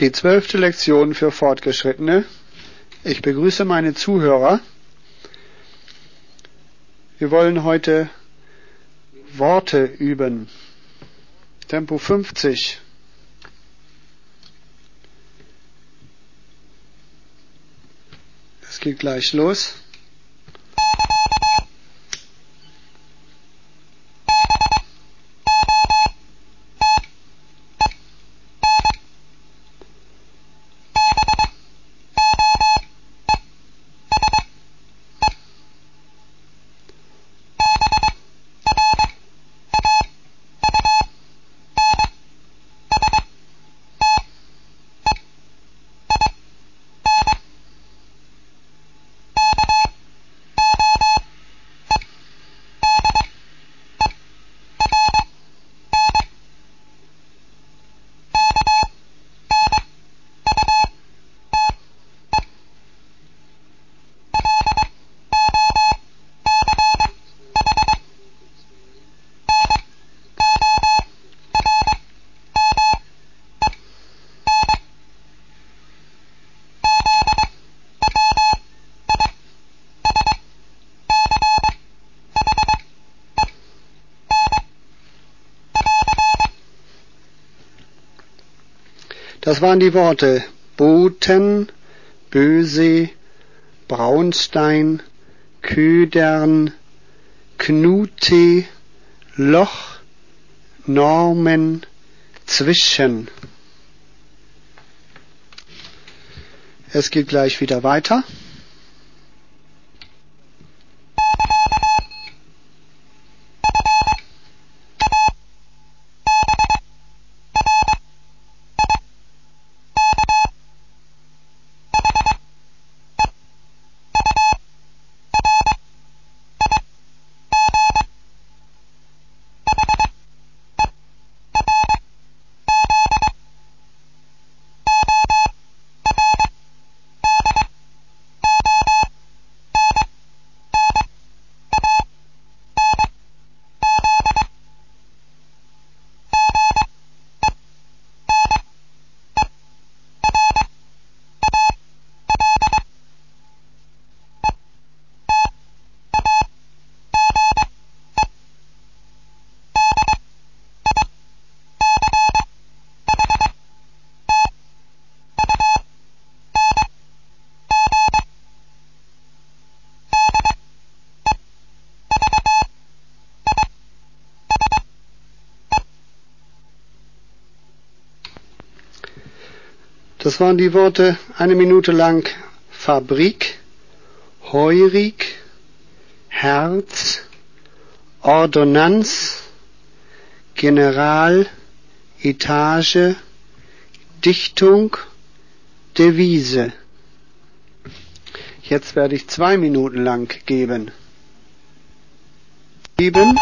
Die zwölfte Lektion für Fortgeschrittene. Ich begrüße meine Zuhörer. Wir wollen heute Worte üben. Tempo 50. Es geht gleich los. Das waren die Worte Boten, Böse, Braunstein, Ködern, Knute, Loch, Normen, Zwischen. Es geht gleich wieder weiter. Das waren die Worte eine Minute lang Fabrik, Heurig, Herz, Ordonnanz, General, Etage, Dichtung, Devise. Jetzt werde ich zwei Minuten lang geben. Geben.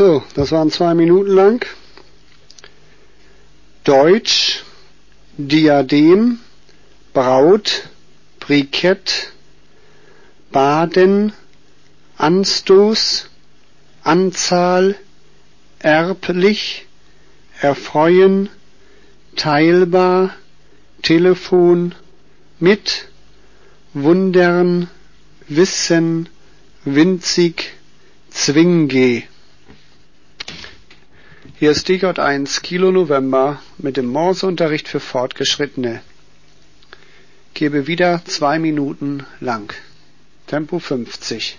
So, das waren zwei Minuten lang. Deutsch, Diadem, Braut, Brikett, Baden, Anstoß, Anzahl, erblich, erfreuen, teilbar, Telefon, mit, wundern, wissen, winzig, zwinge. Hier ist DJ 1 Kilo November mit dem Morseunterricht für Fortgeschrittene. Gebe wieder zwei Minuten lang. Tempo 50.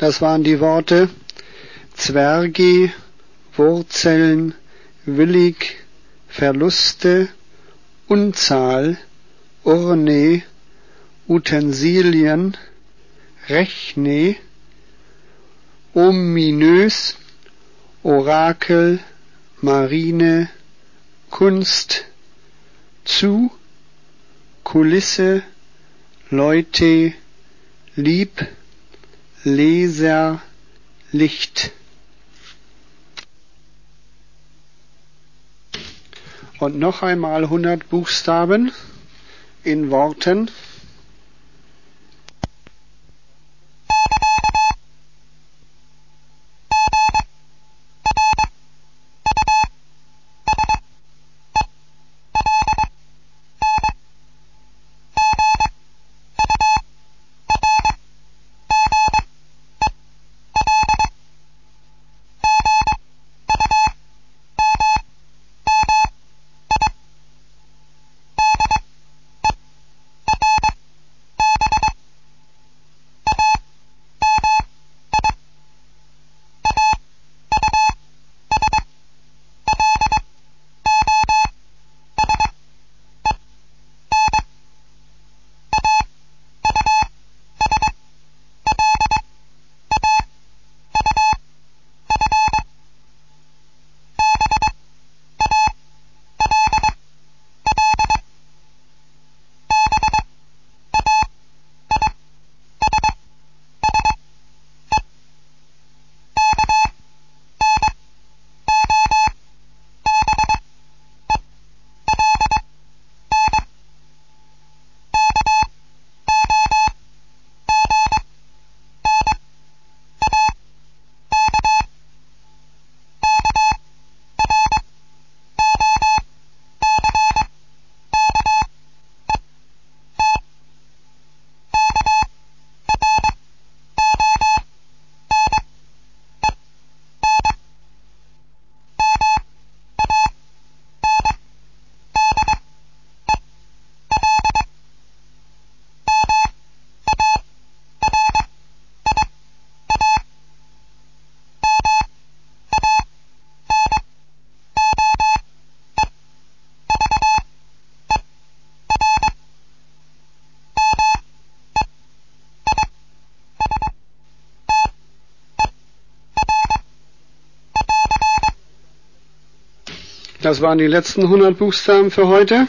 Das waren die Worte. Zwerge, Wurzeln, willig, Verluste, Unzahl, Urne, Utensilien, Rechne, ominös, Orakel, Marine, Kunst, zu, Kulisse, Leute, lieb, Laserlicht und noch einmal 100 Buchstaben in Worten. Das waren die letzten 100 Buchstaben für heute.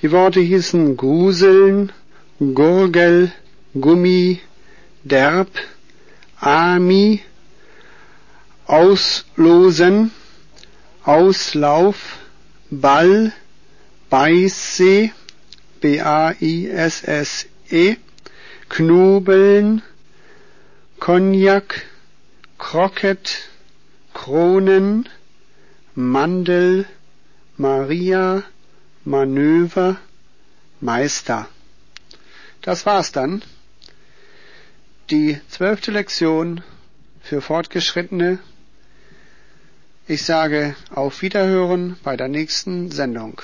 Die Worte hießen Gruseln, Gurgel, Gummi, Derb, Ami, Auslosen, Auslauf, Ball, Beiße, B-A-I-S-S-E, Knobeln, Cognac, Kroket, Kronen, Mandel, Maria, Manöver, Meister. Das war's dann. Die zwölfte Lektion für Fortgeschrittene. Ich sage auf Wiederhören bei der nächsten Sendung.